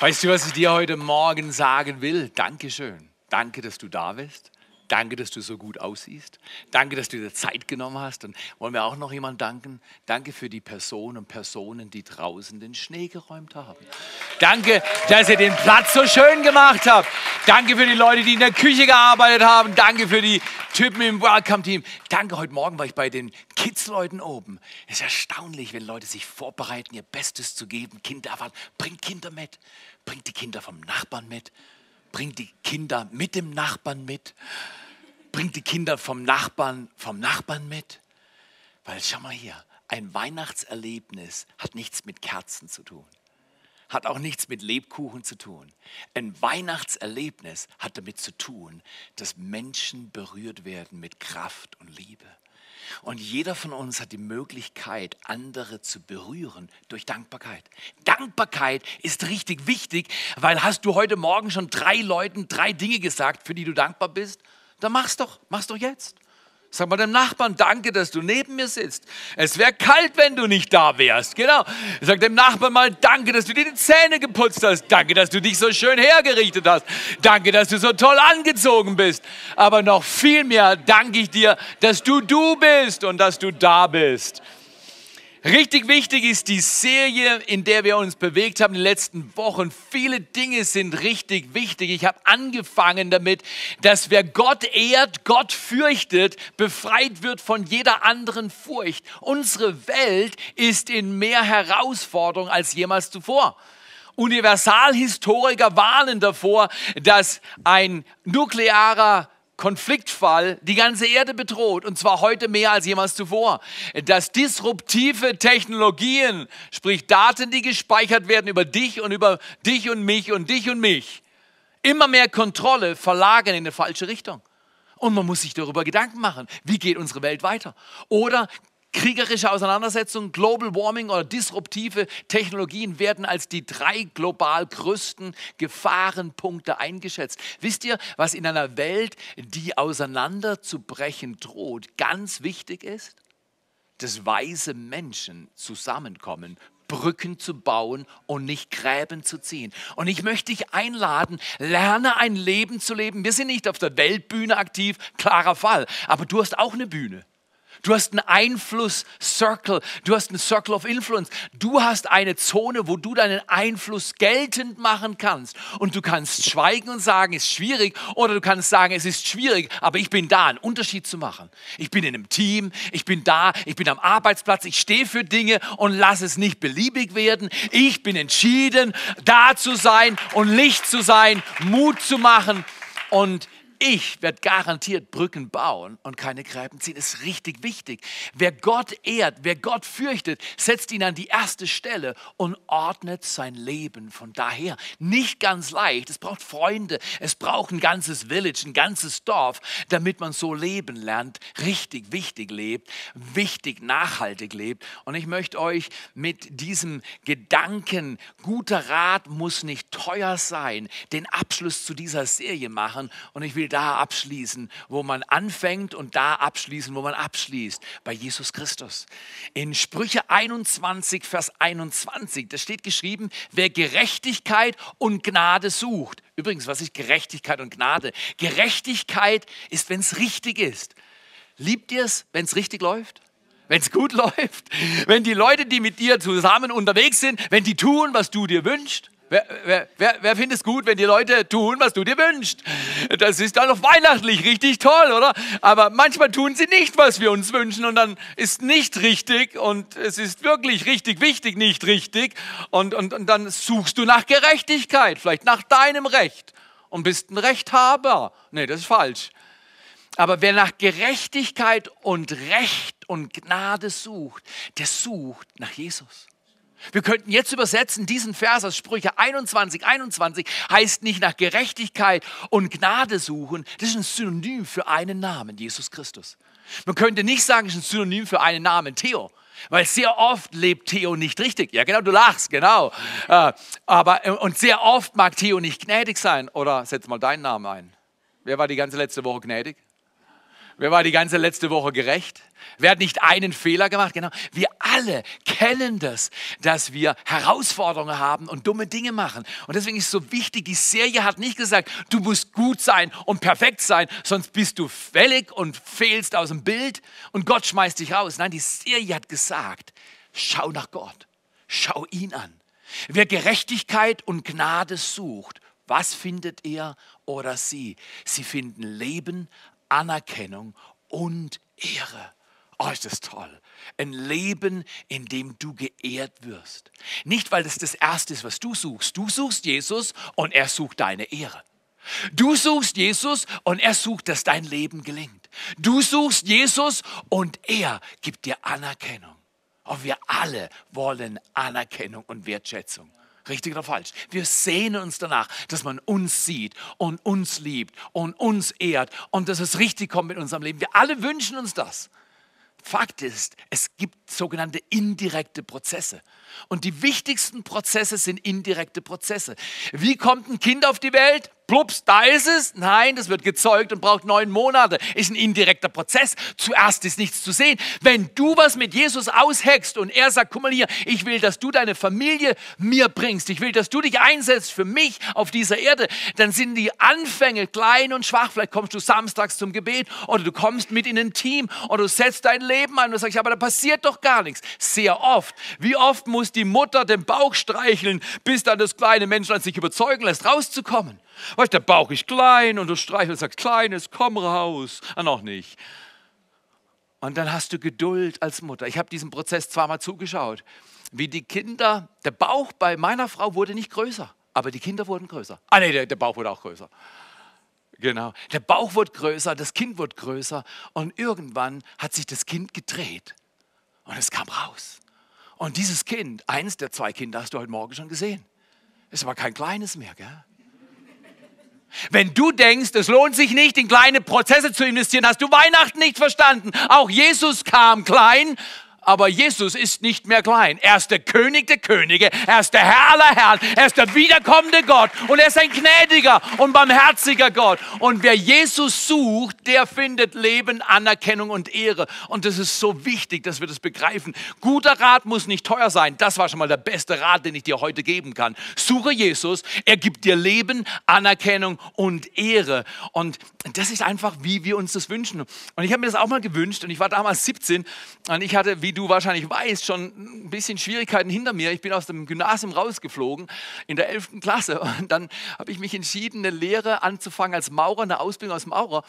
Weißt du, was ich dir heute Morgen sagen will? Dankeschön. Danke, dass du da bist. Danke, dass du so gut aussiehst. Danke, dass du dir Zeit genommen hast. Und wollen wir auch noch jemand danken? Danke für die Personen und Personen, die draußen den Schnee geräumt haben. Danke, dass ihr den Platz so schön gemacht habt. Danke für die Leute, die in der Küche gearbeitet haben. Danke für die Typen im Welcome-Team. Danke, heute Morgen war ich bei den Kids-Leuten oben. Es ist erstaunlich, wenn Leute sich vorbereiten, ihr Bestes zu geben. Kinder erwarten. Bringt Kinder mit. Bringt die Kinder vom Nachbarn mit. Bringt die Kinder mit dem Nachbarn mit bringt die Kinder vom Nachbarn, vom Nachbarn mit. Weil schau mal hier, ein Weihnachtserlebnis hat nichts mit Kerzen zu tun. Hat auch nichts mit Lebkuchen zu tun. Ein Weihnachtserlebnis hat damit zu tun, dass Menschen berührt werden mit Kraft und Liebe. Und jeder von uns hat die Möglichkeit, andere zu berühren durch Dankbarkeit. Dankbarkeit ist richtig wichtig, weil hast du heute Morgen schon drei Leuten drei Dinge gesagt, für die du dankbar bist? Dann mach's doch, mach's doch jetzt. Sag mal dem Nachbarn, danke, dass du neben mir sitzt. Es wäre kalt, wenn du nicht da wärst. Genau. Sag dem Nachbarn mal, danke, dass du dir die Zähne geputzt hast. Danke, dass du dich so schön hergerichtet hast. Danke, dass du so toll angezogen bist. Aber noch viel mehr danke ich dir, dass du du bist und dass du da bist. Richtig wichtig ist die Serie, in der wir uns bewegt haben in den letzten Wochen. Viele Dinge sind richtig wichtig. Ich habe angefangen damit, dass wer Gott ehrt, Gott fürchtet, befreit wird von jeder anderen Furcht. Unsere Welt ist in mehr Herausforderung als jemals zuvor. Universalhistoriker warnen davor, dass ein nuklearer Konfliktfall die ganze Erde bedroht und zwar heute mehr als jemals zuvor. Dass disruptive Technologien, sprich Daten, die gespeichert werden über dich und über dich und mich und dich und mich, immer mehr Kontrolle verlagern in eine falsche Richtung. Und man muss sich darüber Gedanken machen, wie geht unsere Welt weiter? Oder Kriegerische Auseinandersetzungen, Global Warming oder disruptive Technologien werden als die drei global größten Gefahrenpunkte eingeschätzt. Wisst ihr, was in einer Welt, die auseinanderzubrechen droht, ganz wichtig ist? Dass weise Menschen zusammenkommen, Brücken zu bauen und nicht Gräben zu ziehen. Und ich möchte dich einladen, lerne ein Leben zu leben. Wir sind nicht auf der Weltbühne aktiv, klarer Fall, aber du hast auch eine Bühne. Du hast einen Einfluss-Circle. Du hast einen Circle of Influence. Du hast eine Zone, wo du deinen Einfluss geltend machen kannst. Und du kannst schweigen und sagen, es ist schwierig. Oder du kannst sagen, es ist schwierig, aber ich bin da, einen Unterschied zu machen. Ich bin in einem Team. Ich bin da. Ich bin am Arbeitsplatz. Ich stehe für Dinge und lasse es nicht beliebig werden. Ich bin entschieden, da zu sein und Licht zu sein, Mut zu machen. Und ich werde garantiert Brücken bauen und keine Gräben ziehen. Ist richtig wichtig. Wer Gott ehrt, wer Gott fürchtet, setzt ihn an die erste Stelle und ordnet sein Leben von daher. Nicht ganz leicht. Es braucht Freunde. Es braucht ein ganzes Village, ein ganzes Dorf, damit man so leben lernt, richtig wichtig lebt, wichtig nachhaltig lebt. Und ich möchte euch mit diesem Gedanken, guter Rat muss nicht teuer sein, den Abschluss zu dieser Serie machen. Und ich will da abschließen, wo man anfängt und da abschließen, wo man abschließt, bei Jesus Christus. In Sprüche 21, Vers 21, da steht geschrieben, wer Gerechtigkeit und Gnade sucht. Übrigens, was ist Gerechtigkeit und Gnade? Gerechtigkeit ist, wenn es richtig ist. Liebt ihr es, wenn es richtig läuft? wenn es gut läuft, wenn die Leute, die mit dir zusammen unterwegs sind, wenn die tun, was du dir wünschst. Wer, wer, wer, wer findet es gut, wenn die Leute tun, was du dir wünschst? Das ist dann noch weihnachtlich, richtig toll, oder? Aber manchmal tun sie nicht, was wir uns wünschen und dann ist nicht richtig und es ist wirklich richtig wichtig, nicht richtig. Und, und, und dann suchst du nach Gerechtigkeit, vielleicht nach deinem Recht und bist ein Rechthaber. Nee, das ist falsch. Aber wer nach Gerechtigkeit und Recht und Gnade sucht, der sucht nach Jesus. Wir könnten jetzt übersetzen, diesen Vers aus Sprüche 21, 21 heißt nicht nach Gerechtigkeit und Gnade suchen, das ist ein Synonym für einen Namen, Jesus Christus. Man könnte nicht sagen, es ist ein Synonym für einen Namen, Theo. Weil sehr oft lebt Theo nicht richtig. Ja, genau, du lachst, genau. Äh, aber, äh, und sehr oft mag Theo nicht gnädig sein. Oder setz mal deinen Namen ein. Wer war die ganze letzte Woche gnädig? Wer war die ganze letzte Woche gerecht? Wer hat nicht einen Fehler gemacht? Genau. Wir alle kennen das, dass wir Herausforderungen haben und dumme Dinge machen. Und deswegen ist es so wichtig, die Serie hat nicht gesagt, du musst gut sein und perfekt sein, sonst bist du fällig und fehlst aus dem Bild und Gott schmeißt dich raus. Nein, die Serie hat gesagt, schau nach Gott, schau ihn an. Wer Gerechtigkeit und Gnade sucht, was findet er oder sie? Sie finden Leben, Anerkennung und Ehre. Oh, ist das toll. Ein Leben, in dem du geehrt wirst. Nicht, weil das das Erste ist, was du suchst. Du suchst Jesus und er sucht deine Ehre. Du suchst Jesus und er sucht, dass dein Leben gelingt. Du suchst Jesus und er gibt dir Anerkennung. Und wir alle wollen Anerkennung und Wertschätzung. Richtig oder falsch? Wir sehnen uns danach, dass man uns sieht und uns liebt und uns ehrt und dass es richtig kommt mit unserem Leben. Wir alle wünschen uns das. Fakt ist, es gibt sogenannte indirekte Prozesse. Und die wichtigsten Prozesse sind indirekte Prozesse. Wie kommt ein Kind auf die Welt? Plups, da ist es. Nein, das wird gezeugt und braucht neun Monate. Ist ein indirekter Prozess. Zuerst ist nichts zu sehen. Wenn du was mit Jesus ausheckst und er sagt, guck mal hier, ich will, dass du deine Familie mir bringst. Ich will, dass du dich einsetzt für mich auf dieser Erde. Dann sind die Anfänge klein und schwach. Vielleicht kommst du samstags zum Gebet oder du kommst mit in ein Team oder du setzt dein Leben ein und sagst, aber da passiert doch gar nichts. Sehr oft. Wie oft muss die Mutter den Bauch streicheln, bis dann das kleine Menschlein sich überzeugen lässt, rauszukommen? Weißt, der Bauch ist klein und du streichelst sagst, Kleines, komm raus. Ah, noch nicht. Und dann hast du Geduld als Mutter. Ich habe diesen Prozess zweimal zugeschaut, wie die Kinder, der Bauch bei meiner Frau wurde nicht größer, aber die Kinder wurden größer. Ah nee, der, der Bauch wurde auch größer. Genau. Der Bauch wurde größer, das Kind wurde größer und irgendwann hat sich das Kind gedreht und es kam raus. Und dieses Kind, eines der zwei Kinder hast du heute Morgen schon gesehen. Es war kein kleines mehr, gell? Wenn du denkst, es lohnt sich nicht, in kleine Prozesse zu investieren, hast du Weihnachten nicht verstanden. Auch Jesus kam klein aber Jesus ist nicht mehr klein. Er ist der König der Könige, er ist der Herr aller Herren, er ist der wiederkommende Gott und er ist ein gnädiger und barmherziger Gott. Und wer Jesus sucht, der findet Leben, Anerkennung und Ehre. Und das ist so wichtig, dass wir das begreifen. Guter Rat muss nicht teuer sein. Das war schon mal der beste Rat, den ich dir heute geben kann. Suche Jesus, er gibt dir Leben, Anerkennung und Ehre. Und das ist einfach, wie wir uns das wünschen. Und ich habe mir das auch mal gewünscht und ich war damals 17 und ich hatte, wie wie du wahrscheinlich weißt, schon ein bisschen Schwierigkeiten hinter mir. Ich bin aus dem Gymnasium rausgeflogen in der 11. Klasse und dann habe ich mich entschieden, eine Lehre anzufangen als Maurer, eine Ausbildung als Maurer.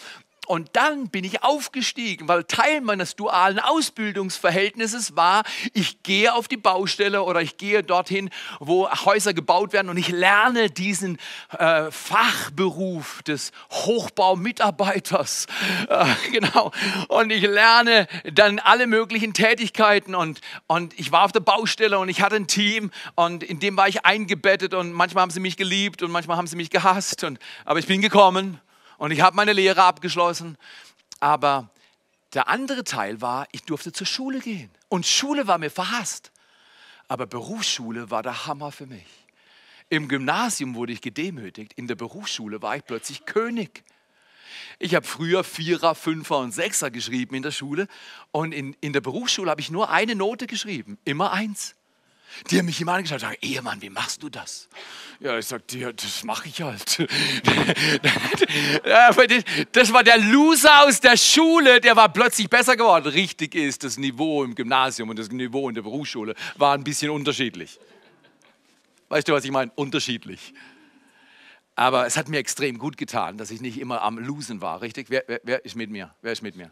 Und dann bin ich aufgestiegen, weil Teil meines dualen Ausbildungsverhältnisses war, ich gehe auf die Baustelle oder ich gehe dorthin, wo Häuser gebaut werden und ich lerne diesen äh, Fachberuf des Hochbaumitarbeiters. Äh, genau. Und ich lerne dann alle möglichen Tätigkeiten und, und ich war auf der Baustelle und ich hatte ein Team und in dem war ich eingebettet und manchmal haben sie mich geliebt und manchmal haben sie mich gehasst. Und, aber ich bin gekommen und ich habe meine Lehre abgeschlossen. Aber der andere Teil war, ich durfte zur Schule gehen. Und Schule war mir verhasst. Aber Berufsschule war der Hammer für mich. Im Gymnasium wurde ich gedemütigt. In der Berufsschule war ich plötzlich König. Ich habe früher Vierer, Fünfer und Sechser geschrieben in der Schule. Und in, in der Berufsschule habe ich nur eine Note geschrieben. Immer eins. Die haben mich immer angeschaut und gesagt, Ehemann, wie machst du das? Ja, ich sagte, ja, das mache ich halt. das war der Loser aus der Schule, der war plötzlich besser geworden. Richtig ist, das Niveau im Gymnasium und das Niveau in der Berufsschule war ein bisschen unterschiedlich. Weißt du, was ich meine? Unterschiedlich. Aber es hat mir extrem gut getan, dass ich nicht immer am Losen war, richtig? Wer, wer, wer ist mit mir? Wer ist mit mir?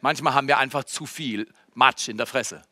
Manchmal haben wir einfach zu viel Matsch in der Fresse.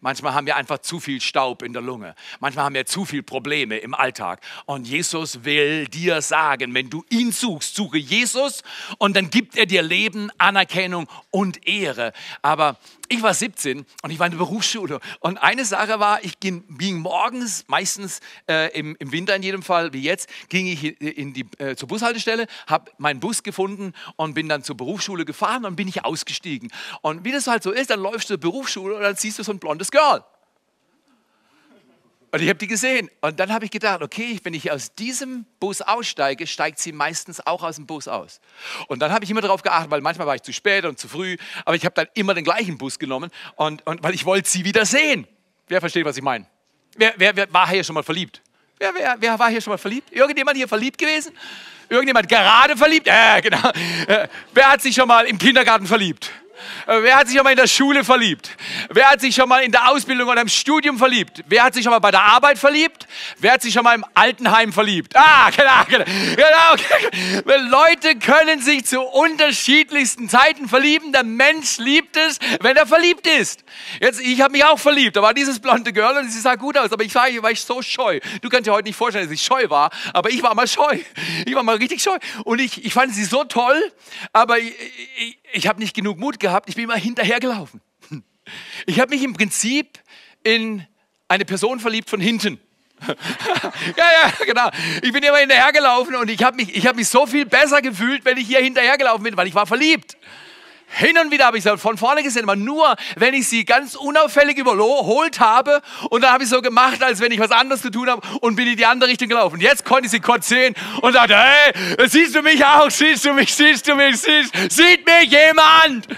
Manchmal haben wir einfach zu viel Staub in der Lunge. Manchmal haben wir zu viele Probleme im Alltag. Und Jesus will dir sagen, wenn du ihn suchst, suche Jesus und dann gibt er dir Leben, Anerkennung und Ehre. Aber ich war 17 und ich war in der Berufsschule. Und eine Sache war, ich ging, ging morgens, meistens äh, im, im, Winter in jedem Fall, wie jetzt, ging ich in die, äh, zur Bushaltestelle, habe meinen Bus gefunden und bin dann zur Berufsschule gefahren und bin ich ausgestiegen. Und wie das halt so ist, dann läufst du zur Berufsschule und dann siehst du so ein blondes Girl. Und ich habe die gesehen. Und dann habe ich gedacht, okay, wenn ich aus diesem Bus aussteige, steigt sie meistens auch aus dem Bus aus. Und dann habe ich immer darauf geachtet, weil manchmal war ich zu spät und zu früh, aber ich habe dann immer den gleichen Bus genommen, und, und weil ich wollte sie wieder sehen. Wer versteht, was ich meine? Wer, wer, wer war hier schon mal verliebt? Wer, wer, wer war hier schon mal verliebt? Irgendjemand hier verliebt gewesen? Irgendjemand gerade verliebt? Äh, genau. Äh, wer hat sich schon mal im Kindergarten verliebt? Äh, wer hat sich schon mal in der Schule verliebt? Wer hat sich schon mal in der Ausbildung oder im Studium verliebt? Wer hat sich schon mal bei der Arbeit verliebt? Wer hat sich schon mal im Altenheim verliebt? Ah, genau, genau. genau. Leute können sich zu unterschiedlichsten Zeiten verlieben. Der Mensch liebt es, wenn er verliebt ist. Jetzt, ich habe mich auch verliebt. Da war dieses blonde Girl und sie sah gut aus, aber ich war, ich war so scheu. Du kannst dir heute nicht vorstellen, dass ich scheu war, aber ich war mal scheu. Ich war mal richtig scheu. Und ich, ich fand sie so toll, aber ich, ich, ich habe nicht genug Mut gehabt, ich bin immer hinterhergelaufen. Ich habe mich im Prinzip in eine Person verliebt von hinten. ja, ja, genau. Ich bin immer hinterhergelaufen und ich habe mich, hab mich so viel besser gefühlt, wenn ich hier hinterhergelaufen bin, weil ich war verliebt. Hin und wieder habe ich sie von vorne gesehen, aber nur, wenn ich sie ganz unauffällig überholt habe und dann habe ich so gemacht, als wenn ich was anderes zu tun habe und bin in die andere Richtung gelaufen. Jetzt konnte ich sie kurz sehen und dachte, hey, siehst du mich auch? Siehst du mich? Siehst du mich? Siehst, sieht mich jemand?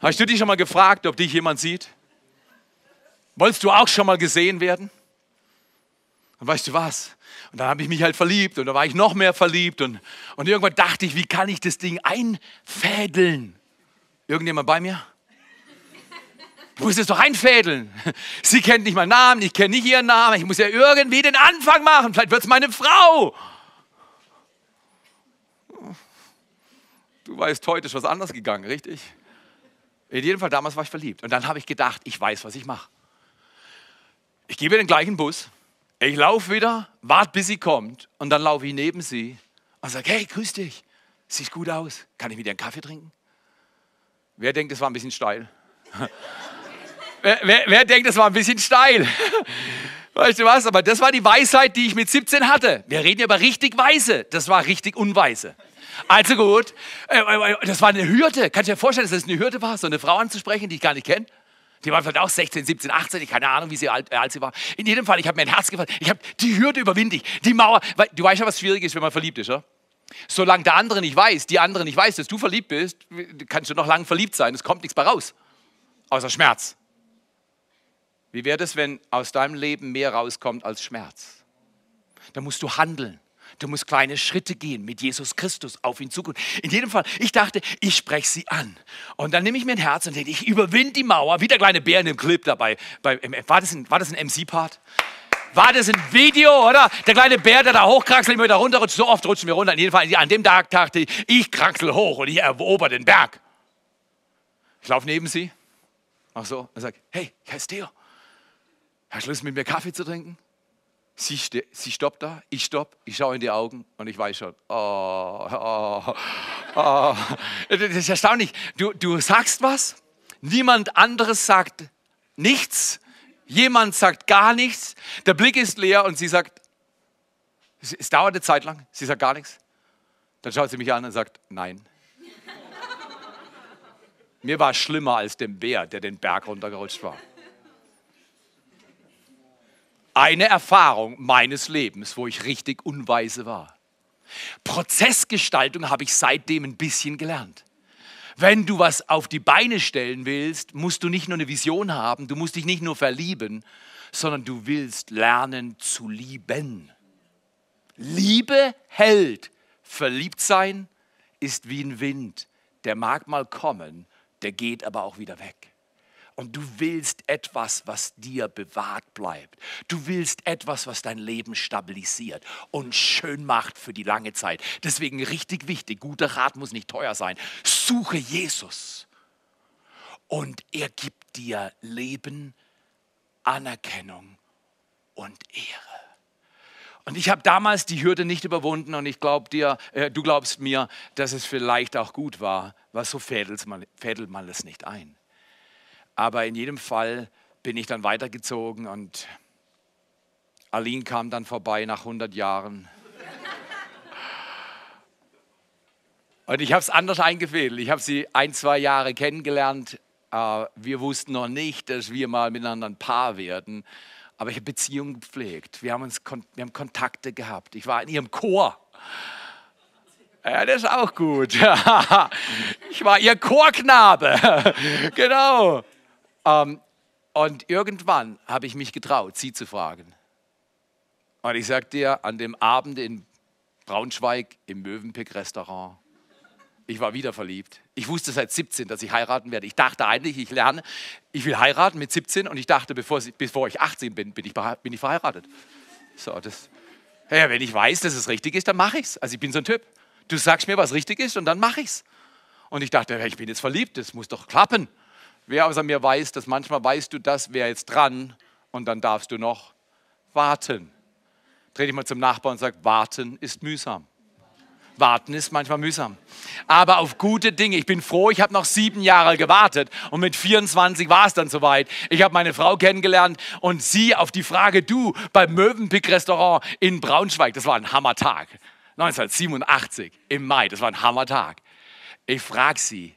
Hast du dich schon mal gefragt, ob dich jemand sieht? Wolltest du auch schon mal gesehen werden? Und weißt du was? Und dann habe ich mich halt verliebt und da war ich noch mehr verliebt und, und irgendwann dachte ich, wie kann ich das Ding einfädeln? Irgendjemand bei mir? Du musst es doch einfädeln. Sie kennt nicht meinen Namen, ich kenne nicht ihren Namen. Ich muss ja irgendwie den Anfang machen. Vielleicht wird es meine Frau. Du weißt, heute ist was anders gegangen, richtig? In jedem Fall, damals war ich verliebt. Und dann habe ich gedacht, ich weiß, was ich mache. Ich gebe den gleichen Bus. Ich laufe wieder, warte, bis sie kommt. Und dann laufe ich neben sie und sage, hey, grüß dich. Siehst gut aus. Kann ich mit dir einen Kaffee trinken? Wer denkt, es war ein bisschen steil? wer, wer, wer denkt, es war ein bisschen steil? Weißt du was? Aber das war die Weisheit, die ich mit 17 hatte. Wir reden über richtig Weise. Das war richtig Unweise. Also gut, äh, äh, äh, das war eine Hürde. Kannst du dir vorstellen, dass das eine Hürde war, so eine Frau anzusprechen, die ich gar nicht kenne? Die war vielleicht auch 16, 17, 18, ich keine Ahnung, wie sie alt, alt sie war. In jedem Fall, ich habe mir ein Herz gefasst. Ich habe die Hürde überwinde ich, die Mauer. Du weißt ja, was schwierig ist, wenn man verliebt ist, oder? Solange der andere nicht weiß, die andere nicht weiß, dass du verliebt bist, kannst du noch lange verliebt sein. Es kommt nichts bei raus. Außer Schmerz. Wie wäre es, wenn aus deinem Leben mehr rauskommt als Schmerz? Da musst du handeln. Du musst kleine Schritte gehen mit Jesus Christus auf ihn zukommen. In jedem Fall, ich dachte, ich spreche sie an. Und dann nehme ich mir ein Herz und denke, ich überwinde die Mauer, wie der kleine Bär in dem Clip dabei. Bei, war das ein, ein MC-Part? War das ein Video, oder? Der kleine Bär, der da hochkraxelt, immer wieder runterrutscht. So oft rutschen wir runter. In jedem Fall, an dem Tag dachte ich, ich kraxel hoch und ich erober den Berg. Ich laufe neben sie, mach so und sage, hey, ich heiße Theo. Hast du Lust, mit mir Kaffee zu trinken? Sie, sie stoppt da, ich stopp, ich schaue in die Augen und ich weiß schon, oh, oh, oh. Das ist erstaunlich. Du, du sagst was, niemand anderes sagt nichts Jemand sagt gar nichts, der Blick ist leer und sie sagt, es dauert eine Zeit lang, sie sagt gar nichts. Dann schaut sie mich an und sagt, nein. Mir war es schlimmer als dem Bär, der den Berg runtergerutscht war. Eine Erfahrung meines Lebens, wo ich richtig unweise war. Prozessgestaltung habe ich seitdem ein bisschen gelernt. Wenn du was auf die Beine stellen willst, musst du nicht nur eine Vision haben, du musst dich nicht nur verlieben, sondern du willst lernen zu lieben. Liebe hält. Verliebt sein ist wie ein Wind. Der mag mal kommen, der geht aber auch wieder weg und du willst etwas, was dir bewahrt bleibt. Du willst etwas, was dein Leben stabilisiert und schön macht für die lange Zeit. Deswegen richtig wichtig, guter Rat muss nicht teuer sein. Suche Jesus und er gibt dir Leben, Anerkennung und Ehre. Und ich habe damals die Hürde nicht überwunden und ich glaube dir, äh, du glaubst mir, dass es vielleicht auch gut war, weil so fädelt man, fädelt man es nicht ein. Aber in jedem Fall bin ich dann weitergezogen und Aline kam dann vorbei nach 100 Jahren. Und ich habe es anders eingefädelt. Ich habe sie ein, zwei Jahre kennengelernt. Äh, wir wussten noch nicht, dass wir mal miteinander ein Paar werden. Aber ich habe Beziehungen gepflegt. Wir haben, uns, wir haben Kontakte gehabt. Ich war in ihrem Chor. Ja, das ist auch gut. Ich war ihr Chorknabe. Genau. Ähm, Und irgendwann habe ich mich getraut, sie zu fragen. Und ich sage dir, an dem Abend in Braunschweig im Mövenpick-Restaurant, ich war wieder verliebt. Ich wusste seit 17, dass ich heiraten werde. Ich dachte eigentlich, ich lerne, ich will heiraten mit 17 und ich dachte, bevor, bevor ich 18 bin, bin ich, bin ich verheiratet. So, das, ja, wenn ich weiß, dass es richtig ist, dann mache ich es. Also ich bin so ein Typ. Du sagst mir, was richtig ist und dann mache ich es. Und ich dachte, ich bin jetzt verliebt, das muss doch klappen. Wer außer mir weiß, dass manchmal weißt du, das wäre jetzt dran und dann darfst du noch warten. Dreh dich mal zum Nachbarn und sag, warten ist mühsam. Warten ist manchmal mühsam. Aber auf gute Dinge. Ich bin froh, ich habe noch sieben Jahre gewartet und mit 24 war es dann soweit. Ich habe meine Frau kennengelernt und sie auf die Frage, du, beim Mövenpick-Restaurant in Braunschweig, das war ein Hammertag. 1987 im Mai, das war ein Hammertag. Ich frage sie,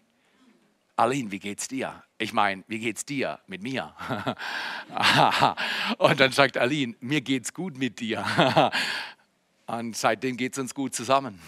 Aline, wie geht's dir? Ich meine, wie geht's dir mit mir? und dann sagt Aline, mir geht's gut mit dir. und seitdem geht's uns gut zusammen.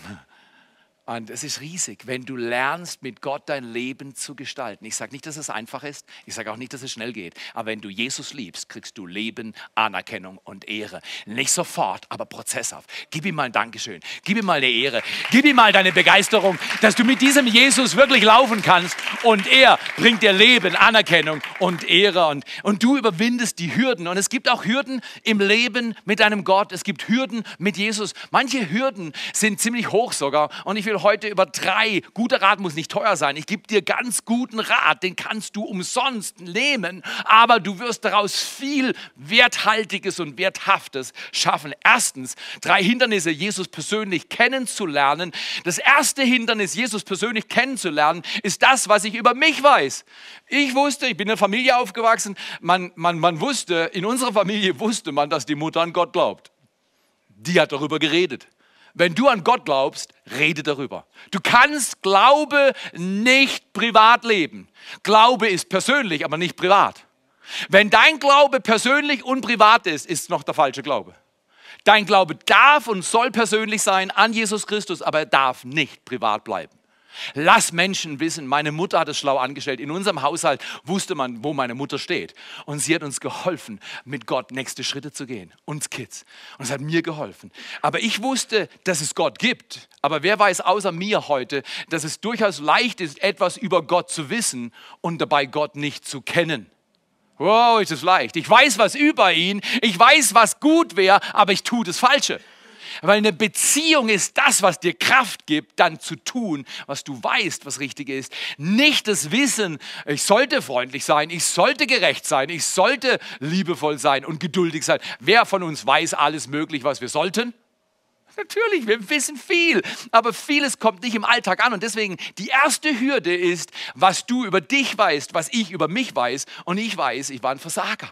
Und es ist riesig, wenn du lernst, mit Gott dein Leben zu gestalten. Ich sage nicht, dass es einfach ist. Ich sage auch nicht, dass es schnell geht. Aber wenn du Jesus liebst, kriegst du Leben, Anerkennung und Ehre. Nicht sofort, aber prozesshaft. Gib ihm mal ein Dankeschön. Gib ihm mal eine Ehre. Gib ihm mal deine Begeisterung, dass du mit diesem Jesus wirklich laufen kannst. Und er bringt dir Leben, Anerkennung und Ehre. Und, und du überwindest die Hürden. Und es gibt auch Hürden im Leben mit einem Gott. Es gibt Hürden mit Jesus. Manche Hürden sind ziemlich hoch sogar. Und ich will heute über drei. Guter Rat muss nicht teuer sein. Ich gebe dir ganz guten Rat, den kannst du umsonst nehmen, aber du wirst daraus viel Werthaltiges und Werthaftes schaffen. Erstens, drei Hindernisse, Jesus persönlich kennenzulernen. Das erste Hindernis, Jesus persönlich kennenzulernen, ist das, was ich über mich weiß. Ich wusste, ich bin in einer Familie aufgewachsen, man, man, man wusste, in unserer Familie wusste man, dass die Mutter an Gott glaubt. Die hat darüber geredet. Wenn du an Gott glaubst, rede darüber. Du kannst Glaube nicht privat leben. Glaube ist persönlich, aber nicht privat. Wenn dein Glaube persönlich und privat ist, ist es noch der falsche Glaube. Dein Glaube darf und soll persönlich sein an Jesus Christus, aber er darf nicht privat bleiben. Lass Menschen wissen, meine Mutter hat es schlau angestellt. In unserem Haushalt wusste man, wo meine Mutter steht. Und sie hat uns geholfen, mit Gott nächste Schritte zu gehen. Uns Kids. Und es hat mir geholfen. Aber ich wusste, dass es Gott gibt. Aber wer weiß außer mir heute, dass es durchaus leicht ist, etwas über Gott zu wissen und dabei Gott nicht zu kennen. Wow, ist es leicht. Ich weiß was über ihn. Ich weiß, was gut wäre, aber ich tue das Falsche. Weil eine Beziehung ist das, was dir Kraft gibt, dann zu tun, was du weißt, was richtig ist. Nicht das Wissen, ich sollte freundlich sein, ich sollte gerecht sein, ich sollte liebevoll sein und geduldig sein. Wer von uns weiß alles möglich, was wir sollten? Natürlich, wir wissen viel, aber vieles kommt nicht im Alltag an. Und deswegen die erste Hürde ist, was du über dich weißt, was ich über mich weiß. Und ich weiß, ich war ein Versager.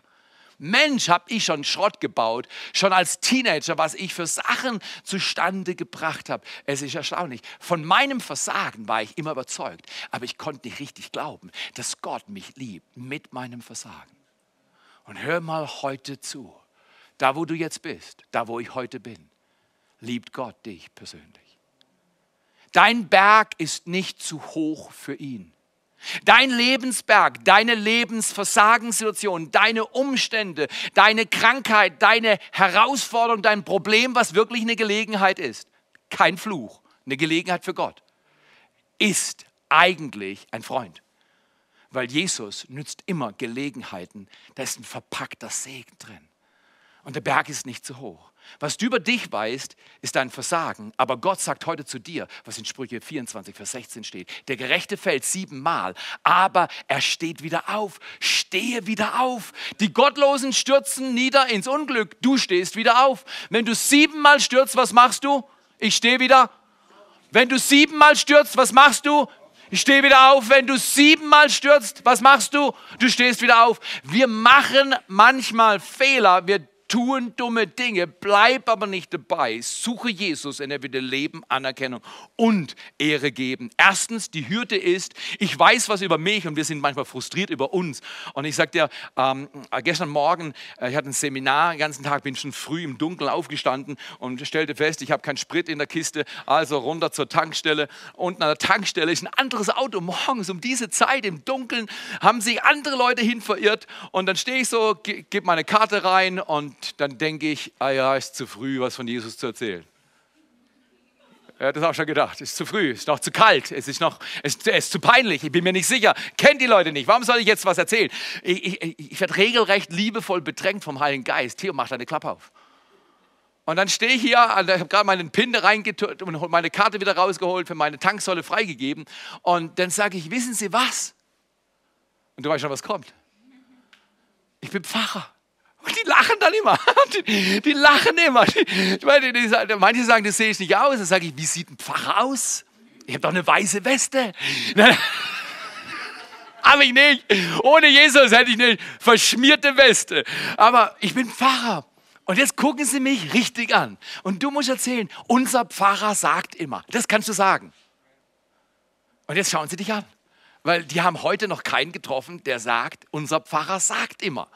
Mensch, habe ich schon Schrott gebaut, schon als Teenager, was ich für Sachen zustande gebracht habe. Es ist erstaunlich. Von meinem Versagen war ich immer überzeugt, aber ich konnte nicht richtig glauben, dass Gott mich liebt mit meinem Versagen. Und hör mal heute zu. Da, wo du jetzt bist, da, wo ich heute bin, liebt Gott dich persönlich. Dein Berg ist nicht zu hoch für ihn. Dein Lebensberg, deine Lebensversagenssituation, deine Umstände, deine Krankheit, deine Herausforderung, dein Problem, was wirklich eine Gelegenheit ist, kein Fluch, eine Gelegenheit für Gott, ist eigentlich ein Freund. Weil Jesus nützt immer Gelegenheiten, da ist ein verpackter Segen drin. Und der Berg ist nicht zu hoch. Was du über dich weißt, ist dein Versagen. Aber Gott sagt heute zu dir, was in Sprüche 24, Vers 16 steht. Der Gerechte fällt siebenmal, aber er steht wieder auf. Stehe wieder auf. Die Gottlosen stürzen nieder ins Unglück. Du stehst wieder auf. Wenn du siebenmal stürzt, was machst du? Ich stehe wieder. Wenn du siebenmal stürzt, was machst du? Ich stehe wieder auf. Wenn du siebenmal stürzt, was machst du? Du stehst wieder auf. Wir machen manchmal Fehler. Wir tun dumme Dinge, bleib aber nicht dabei. Suche Jesus und er wird dir Leben, Anerkennung und Ehre geben. Erstens, die Hürde ist, ich weiß was über mich und wir sind manchmal frustriert über uns. Und ich sagte dir, ähm, gestern Morgen, äh, ich hatte ein Seminar, den ganzen Tag bin schon früh im Dunkeln aufgestanden und stellte fest, ich habe keinen Sprit in der Kiste, also runter zur Tankstelle. Unten an der Tankstelle ist ein anderes Auto. Morgens um diese Zeit im Dunkeln haben sich andere Leute hin verirrt und dann stehe ich so, gebe meine Karte rein und dann denke ich, ah ja, ist zu früh, was von Jesus zu erzählen. Er hat das auch schon gedacht. Ist zu früh, ist noch zu kalt, es ist noch, es ist, zu peinlich, ich bin mir nicht sicher, kennt die Leute nicht. Warum soll ich jetzt was erzählen? Ich, ich, ich werde regelrecht liebevoll bedrängt vom Heiligen Geist. Theo, mach deine Klappe auf. Und dann stehe ich hier, ich habe gerade meinen Pin reingetürkt und meine Karte wieder rausgeholt, für meine Tanksäule freigegeben. Und dann sage ich, wissen Sie was? Und du weißt schon, was kommt. Ich bin Pfarrer. Und die lachen dann immer. Die, die lachen immer. Die, die, die, manche sagen, das sehe ich nicht aus. Dann sage ich, wie sieht ein Pfarrer aus? Ich habe doch eine weiße Weste. habe ich nicht. Ohne Jesus hätte ich eine verschmierte Weste. Aber ich bin Pfarrer. Und jetzt gucken Sie mich richtig an. Und du musst erzählen, unser Pfarrer sagt immer. Das kannst du sagen. Und jetzt schauen Sie dich an. Weil die haben heute noch keinen getroffen, der sagt, unser Pfarrer sagt immer.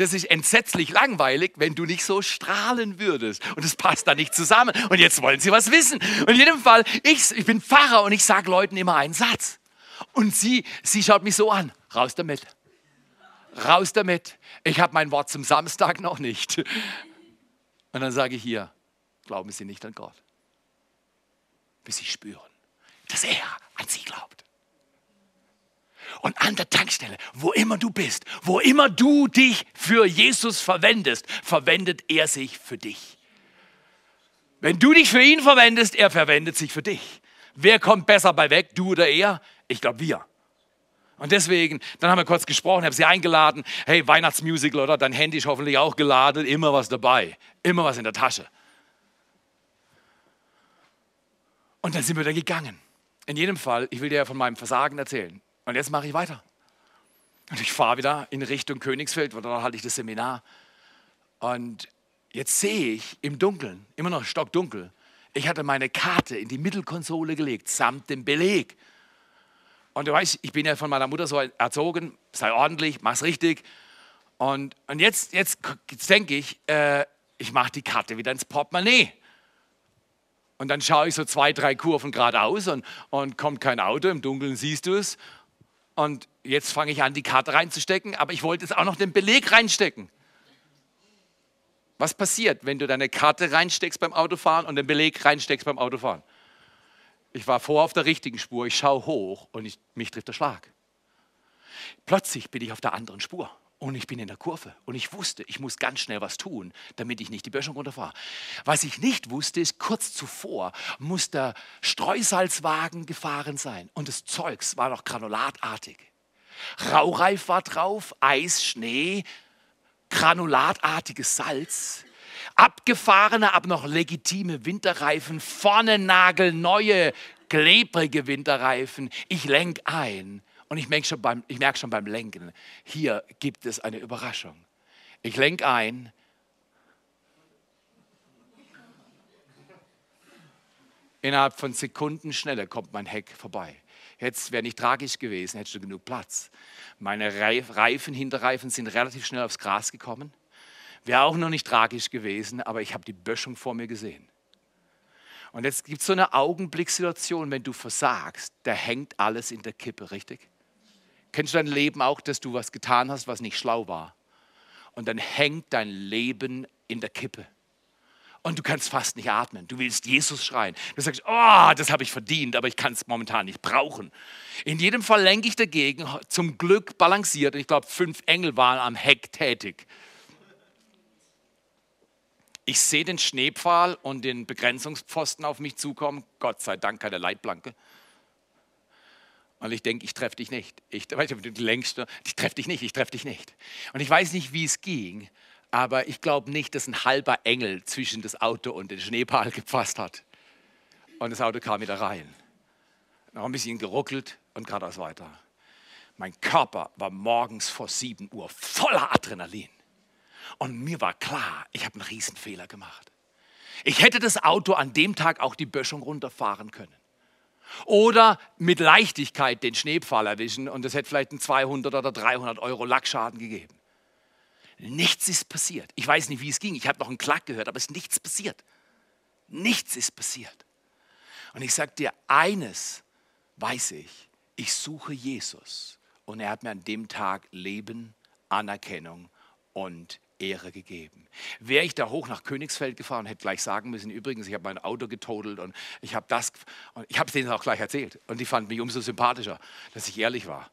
Das ist entsetzlich langweilig, wenn du nicht so strahlen würdest. Und es passt da nicht zusammen. Und jetzt wollen sie was wissen. Und in jedem Fall, ich, ich bin Pfarrer und ich sage Leuten immer einen Satz. Und sie, sie schaut mich so an. Raus damit. Raus damit. Ich habe mein Wort zum Samstag noch nicht. Und dann sage ich hier, glauben Sie nicht an Gott. Bis Sie spüren, dass er an Sie glaubt und an der Tankstelle, wo immer du bist, wo immer du dich für Jesus verwendest, verwendet er sich für dich. Wenn du dich für ihn verwendest, er verwendet sich für dich. Wer kommt besser bei weg, du oder er? Ich glaube, wir. Und deswegen, dann haben wir kurz gesprochen, habe sie eingeladen, hey, Weihnachtsmusical oder dein Handy ist hoffentlich auch geladen, immer was dabei, immer was in der Tasche. Und dann sind wir da gegangen. In jedem Fall, ich will dir ja von meinem Versagen erzählen. Und jetzt mache ich weiter. Und ich fahre wieder in Richtung Königsfeld, weil da halte ich das Seminar. Und jetzt sehe ich im Dunkeln, immer noch stockdunkel, ich hatte meine Karte in die Mittelkonsole gelegt, samt dem Beleg. Und du weißt, ich bin ja von meiner Mutter so erzogen, sei ordentlich, mach's richtig. Und, und jetzt, jetzt, jetzt denke ich, äh, ich mache die Karte wieder ins Portemonnaie. Und dann schaue ich so zwei, drei Kurven geradeaus und, und kommt kein Auto, im Dunkeln siehst du es. Und jetzt fange ich an, die Karte reinzustecken, aber ich wollte jetzt auch noch den Beleg reinstecken. Was passiert, wenn du deine Karte reinsteckst beim Autofahren und den Beleg reinsteckst beim Autofahren? Ich war vor auf der richtigen Spur, ich schaue hoch und ich, mich trifft der Schlag. Plötzlich bin ich auf der anderen Spur und ich bin in der Kurve und ich wusste, ich muss ganz schnell was tun, damit ich nicht die Böschung runterfahre. Was ich nicht wusste, ist, kurz zuvor muss der Streusalzwagen gefahren sein und das Zeugs war noch granulatartig. Raureif war drauf, Eis, Schnee, granulatartiges Salz, abgefahrene, aber noch legitime Winterreifen, vorne nagelneue, klebrige Winterreifen. Ich lenk ein und ich merke schon, beim, schon beim Lenken, hier gibt es eine Überraschung. Ich lenke ein. Innerhalb von Sekunden schneller kommt mein Heck vorbei. Jetzt wäre nicht tragisch gewesen, hättest du genug Platz. Meine Reifen, Hinterreifen sind relativ schnell aufs Gras gekommen. Wäre auch noch nicht tragisch gewesen, aber ich habe die Böschung vor mir gesehen. Und jetzt gibt es so eine Augenblickssituation, wenn du versagst, da hängt alles in der Kippe, richtig? Kennst du dein Leben auch, dass du was getan hast, was nicht schlau war? Und dann hängt dein Leben in der Kippe. Und du kannst fast nicht atmen. Du willst Jesus schreien. Du sagst, oh, das habe ich verdient, aber ich kann es momentan nicht brauchen. In jedem Fall lenke ich dagegen, zum Glück balanciert. Ich glaube, fünf Engel waren am Heck tätig. Ich sehe den Schneepfahl und den Begrenzungspfosten auf mich zukommen. Gott sei Dank keine Leitplanke. Und ich denke, ich treffe dich nicht. Ich, du längst, ich treffe dich nicht, ich treffe dich nicht. Und ich weiß nicht, wie es ging, aber ich glaube nicht, dass ein halber Engel zwischen das Auto und den Schneepal gepasst hat. Und das Auto kam wieder rein. Noch ein bisschen geruckelt und geradeaus weiter. Mein Körper war morgens vor 7 Uhr voller Adrenalin. Und mir war klar, ich habe einen Riesenfehler gemacht. Ich hätte das Auto an dem Tag auch die Böschung runterfahren können. Oder mit Leichtigkeit den Schneepfahl erwischen und es hätte vielleicht einen 200 oder 300 Euro Lackschaden gegeben. Nichts ist passiert. Ich weiß nicht, wie es ging. Ich habe noch einen Klack gehört, aber es ist nichts passiert. Nichts ist passiert. Und ich sage dir, eines weiß ich, ich suche Jesus. Und er hat mir an dem Tag Leben, Anerkennung und Ehre gegeben. Wäre ich da hoch nach Königsfeld gefahren, hätte gleich sagen müssen, übrigens, ich habe mein Auto getodelt und ich habe das, und ich habe es denen auch gleich erzählt. Und die fanden mich umso sympathischer, dass ich ehrlich war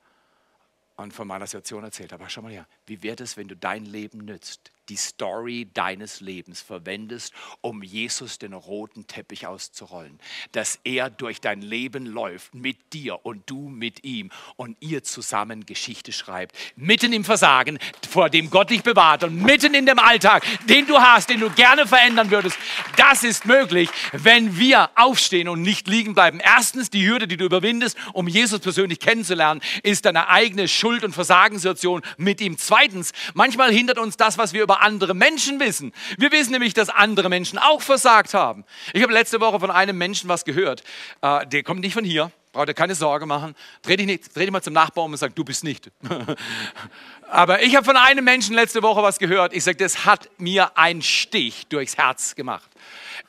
und von meiner Situation erzählt habe. Aber schau mal her, wie wäre es, wenn du dein Leben nützt, die Story deines Lebens verwendest, um Jesus den roten Teppich auszurollen. Dass er durch dein Leben läuft, mit dir und du mit ihm und ihr zusammen Geschichte schreibt. Mitten im Versagen, vor dem Gott dich bewahrt und mitten in dem Alltag, den du hast, den du gerne verändern würdest. Das ist möglich, wenn wir aufstehen und nicht liegen bleiben. Erstens, die Hürde, die du überwindest, um Jesus persönlich kennenzulernen, ist deine eigene Schuld- und Versagenssituation mit ihm. Zweitens, manchmal hindert uns das, was wir über andere Menschen wissen. Wir wissen nämlich, dass andere Menschen auch versagt haben. Ich habe letzte Woche von einem Menschen was gehört. Äh, der kommt nicht von hier, braucht ihr keine Sorge machen. Dreh dich, nicht, dreh dich mal zum Nachbarn und sag, du bist nicht. Aber ich habe von einem Menschen letzte Woche was gehört. Ich sage, das hat mir einen Stich durchs Herz gemacht.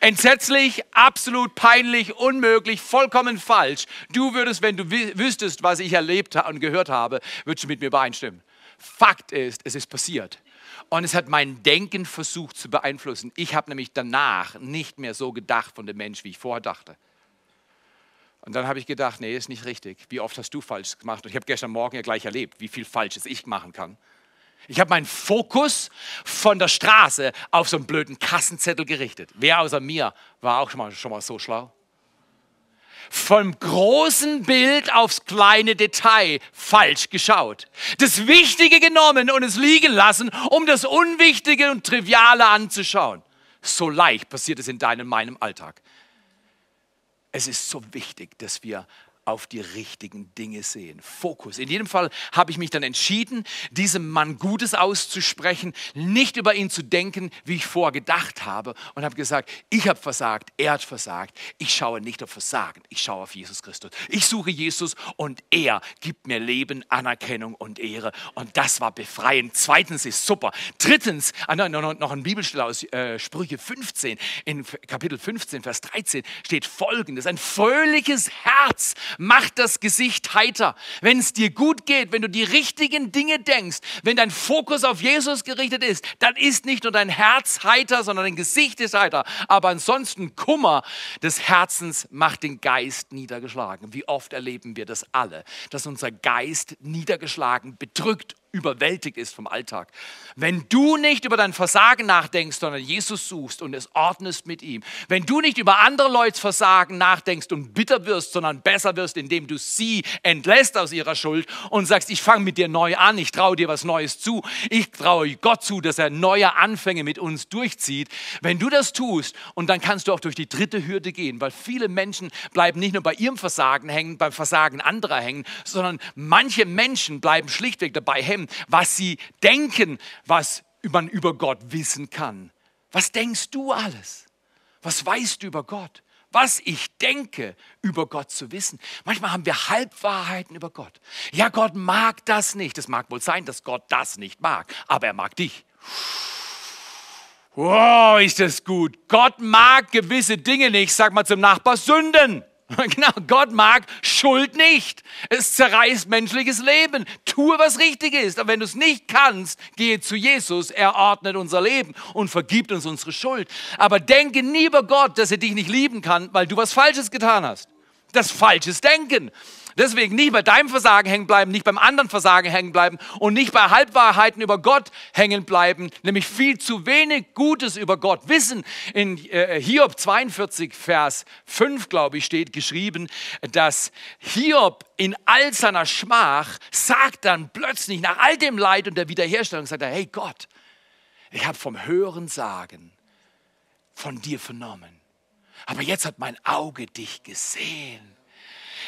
Entsetzlich, absolut peinlich, unmöglich, vollkommen falsch. Du würdest, wenn du wüsstest, was ich erlebt und gehört habe, würdest du mit mir übereinstimmen. Fakt ist, es ist passiert. Und es hat mein Denken versucht zu beeinflussen. Ich habe nämlich danach nicht mehr so gedacht von dem Mensch, wie ich vorher dachte. Und dann habe ich gedacht, nee, ist nicht richtig. Wie oft hast du falsch gemacht? Und ich habe gestern Morgen ja gleich erlebt, wie viel Falsches ich machen kann. Ich habe meinen Fokus von der Straße auf so einen blöden Kassenzettel gerichtet. Wer außer mir war auch schon mal, schon mal so schlau? Vom großen Bild aufs kleine Detail falsch geschaut. Das Wichtige genommen und es liegen lassen, um das Unwichtige und Triviale anzuschauen. So leicht passiert es in deinem, meinem Alltag. Es ist so wichtig, dass wir auf die richtigen Dinge sehen. Fokus. In jedem Fall habe ich mich dann entschieden, diesem Mann Gutes auszusprechen, nicht über ihn zu denken, wie ich vorher gedacht habe und habe gesagt, ich habe versagt, er hat versagt. Ich schaue nicht auf Versagen, ich schaue auf Jesus Christus. Ich suche Jesus und er gibt mir Leben, Anerkennung und Ehre und das war befreiend. Zweitens ist super. Drittens, ah, noch ein Bibelstelle aus äh, Sprüche 15, in Kapitel 15, Vers 13 steht folgendes, ein fröhliches Herz macht das Gesicht heiter. Wenn es dir gut geht, wenn du die richtigen Dinge denkst, wenn dein Fokus auf Jesus gerichtet ist, dann ist nicht nur dein Herz heiter, sondern dein Gesicht ist heiter. Aber ansonsten Kummer des Herzens macht den Geist niedergeschlagen. Wie oft erleben wir das alle, dass unser Geist niedergeschlagen, bedrückt überwältigt ist vom Alltag. Wenn du nicht über dein Versagen nachdenkst, sondern Jesus suchst und es ordnest mit ihm, wenn du nicht über andere Leute Versagen nachdenkst und bitter wirst, sondern besser wirst, indem du sie entlässt aus ihrer Schuld und sagst, ich fange mit dir neu an, ich traue dir was Neues zu, ich traue Gott zu, dass er neue Anfänge mit uns durchzieht. Wenn du das tust und dann kannst du auch durch die dritte Hürde gehen, weil viele Menschen bleiben nicht nur bei ihrem Versagen hängen, beim Versagen anderer hängen, sondern manche Menschen bleiben schlichtweg dabei hängen, was sie denken, was man über Gott wissen kann. Was denkst du alles? Was weißt du über Gott? Was ich denke, über Gott zu wissen. Manchmal haben wir Halbwahrheiten über Gott. Ja, Gott mag das nicht. Es mag wohl sein, dass Gott das nicht mag, aber er mag dich. Wow, ist das gut. Gott mag gewisse Dinge nicht. Sag mal zum Nachbar Sünden. Genau, Gott mag Schuld nicht. Es zerreißt menschliches Leben. Tue, was richtig ist. Aber wenn du es nicht kannst, gehe zu Jesus. Er ordnet unser Leben und vergibt uns unsere Schuld. Aber denke nie über Gott, dass er dich nicht lieben kann, weil du was Falsches getan hast. Das falsches Denken. Deswegen nicht bei deinem Versagen hängen bleiben, nicht beim anderen Versagen hängen bleiben und nicht bei Halbwahrheiten über Gott hängen bleiben, nämlich viel zu wenig Gutes über Gott wissen. In äh, Hiob 42, Vers 5, glaube ich, steht geschrieben, dass Hiob in all seiner Schmach sagt dann plötzlich nach all dem Leid und der Wiederherstellung, sagt er, hey Gott, ich habe vom Hören sagen von dir vernommen. Aber jetzt hat mein Auge dich gesehen.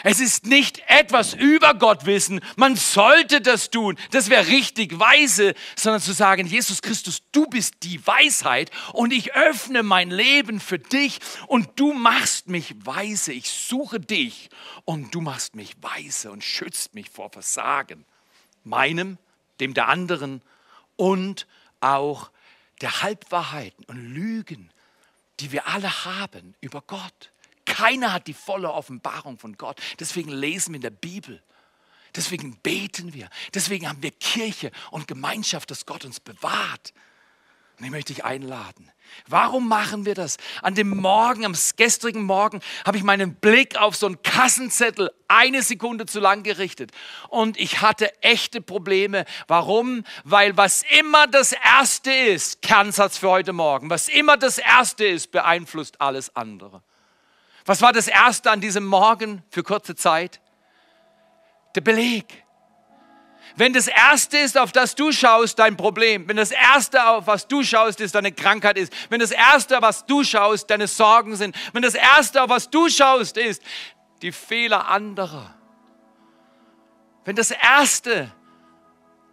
Es ist nicht etwas über Gott wissen, man sollte das tun, das wäre richtig weise, sondern zu sagen, Jesus Christus, du bist die Weisheit und ich öffne mein Leben für dich und du machst mich weise. Ich suche dich und du machst mich weise und schützt mich vor Versagen, meinem, dem der anderen und auch der Halbwahrheiten und Lügen, die wir alle haben über Gott. Keiner hat die volle Offenbarung von Gott. Deswegen lesen wir in der Bibel. Deswegen beten wir. Deswegen haben wir Kirche und Gemeinschaft, dass Gott uns bewahrt. Und ich möchte dich einladen. Warum machen wir das? An dem Morgen, am gestrigen Morgen, habe ich meinen Blick auf so einen Kassenzettel eine Sekunde zu lang gerichtet. Und ich hatte echte Probleme. Warum? Weil was immer das Erste ist, Kernsatz für heute Morgen, was immer das Erste ist, beeinflusst alles andere. Was war das Erste an diesem Morgen für kurze Zeit? Der Beleg. Wenn das Erste ist, auf das du schaust, dein Problem, wenn das Erste, auf was du schaust, ist deine Krankheit ist, wenn das Erste, was du schaust, deine Sorgen sind, wenn das Erste, auf was du schaust, ist die Fehler anderer, wenn das Erste,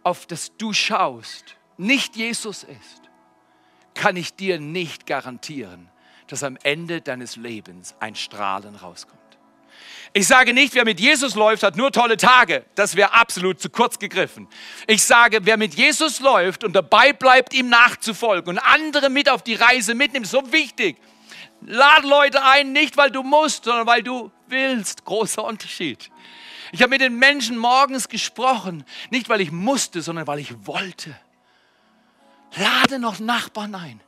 auf das du schaust, nicht Jesus ist, kann ich dir nicht garantieren, dass am Ende deines Lebens ein Strahlen rauskommt. Ich sage nicht, wer mit Jesus läuft, hat nur tolle Tage. Das wäre absolut zu kurz gegriffen. Ich sage, wer mit Jesus läuft und dabei bleibt, ihm nachzufolgen und andere mit auf die Reise mitnimmt, so wichtig. Lade Leute ein, nicht weil du musst, sondern weil du willst. Großer Unterschied. Ich habe mit den Menschen morgens gesprochen, nicht weil ich musste, sondern weil ich wollte. Lade noch Nachbarn ein.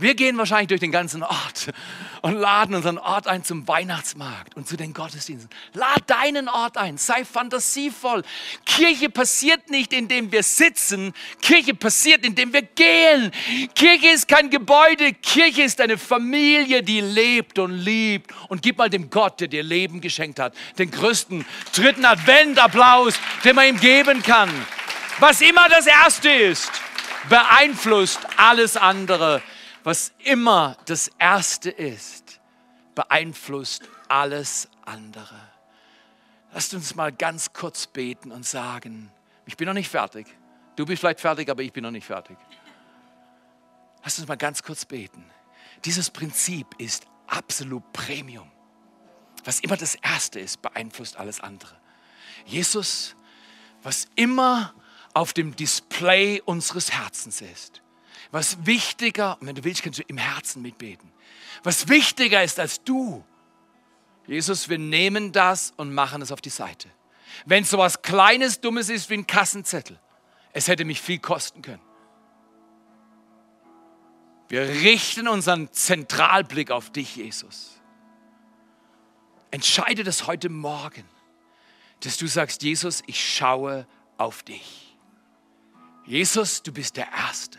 Wir gehen wahrscheinlich durch den ganzen Ort und laden unseren Ort ein zum Weihnachtsmarkt und zu den Gottesdiensten. Lad deinen Ort ein, sei fantasievoll. Kirche passiert nicht, indem wir sitzen. Kirche passiert, indem wir gehen. Kirche ist kein Gebäude. Kirche ist eine Familie, die lebt und liebt. Und gib mal dem Gott, der dir Leben geschenkt hat, den größten dritten Advent-Applaus, den man ihm geben kann. Was immer das Erste ist, beeinflusst alles andere was immer das Erste ist, beeinflusst alles andere. Lasst uns mal ganz kurz beten und sagen, ich bin noch nicht fertig. Du bist vielleicht fertig, aber ich bin noch nicht fertig. Lasst uns mal ganz kurz beten. Dieses Prinzip ist absolut Premium. Was immer das Erste ist, beeinflusst alles andere. Jesus, was immer auf dem Display unseres Herzens ist, was wichtiger, und wenn du willst, kannst du im Herzen mitbeten, was wichtiger ist als du. Jesus, wir nehmen das und machen es auf die Seite. Wenn es so was Kleines, Dummes ist wie ein Kassenzettel, es hätte mich viel kosten können. Wir richten unseren Zentralblick auf dich, Jesus. Entscheide das heute Morgen, dass du sagst, Jesus, ich schaue auf dich. Jesus, du bist der Erste.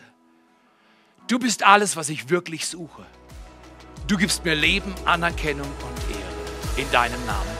Du bist alles, was ich wirklich suche. Du gibst mir Leben, Anerkennung und Ehre. In deinem Namen.